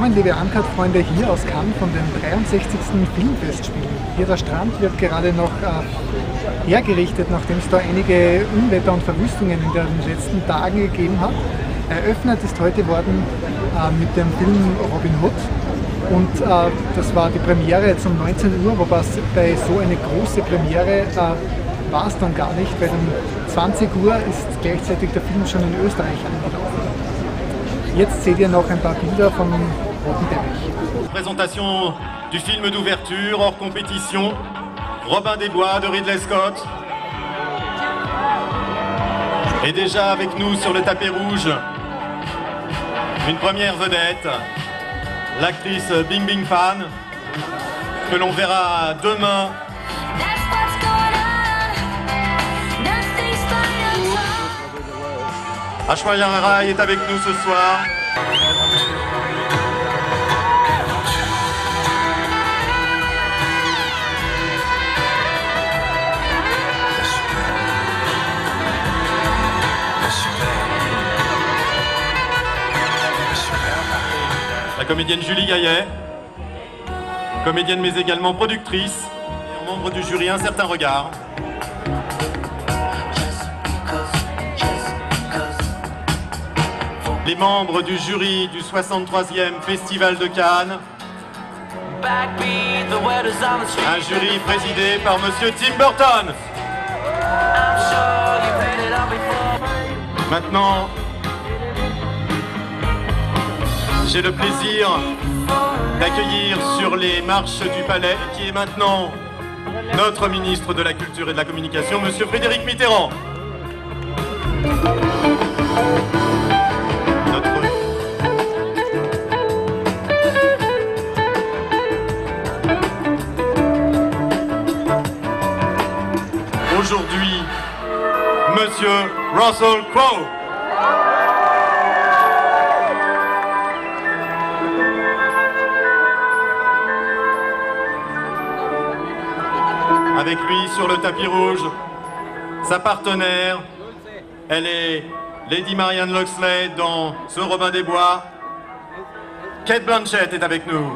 Willkommen, liebe Uncut-Freunde, hier aus Cannes von den 63. Filmfestspielen. Hier der Strand wird gerade noch äh, hergerichtet, nachdem es da einige Unwetter und Verwüstungen in den letzten Tagen gegeben hat. Eröffnet ist heute worden äh, mit dem Film Robin Hood. Und äh, das war die Premiere jetzt um 19 Uhr, wobei bei so eine große Premiere äh, war es dann gar nicht, weil um 20 Uhr ist gleichzeitig der Film schon in Österreich angelaufen. Jetzt seht ihr noch ein paar Bilder vom. Présentation du film d'ouverture hors compétition, Robin des Bois de Ridley Scott. Et déjà avec nous sur le tapis rouge, une première vedette, l'actrice Bing Bing Fan, que l'on verra demain Ashwaya Rai est avec nous ce soir. Comédienne Julie Gaillet, comédienne mais également productrice, et membre du jury Un certain regard. les membres du jury du 63e Festival de Cannes. Un jury présidé par Monsieur Tim Burton. Maintenant, j'ai le plaisir d'accueillir sur les marches du palais, qui est maintenant notre ministre de la Culture et de la Communication, Monsieur Frédéric Mitterrand. aujourd'hui Monsieur Russell Crowe. Avec lui sur le tapis rouge, sa partenaire, elle est Lady Marianne Loxley dans Ce Robin des Bois. Kate Blanchett est avec nous.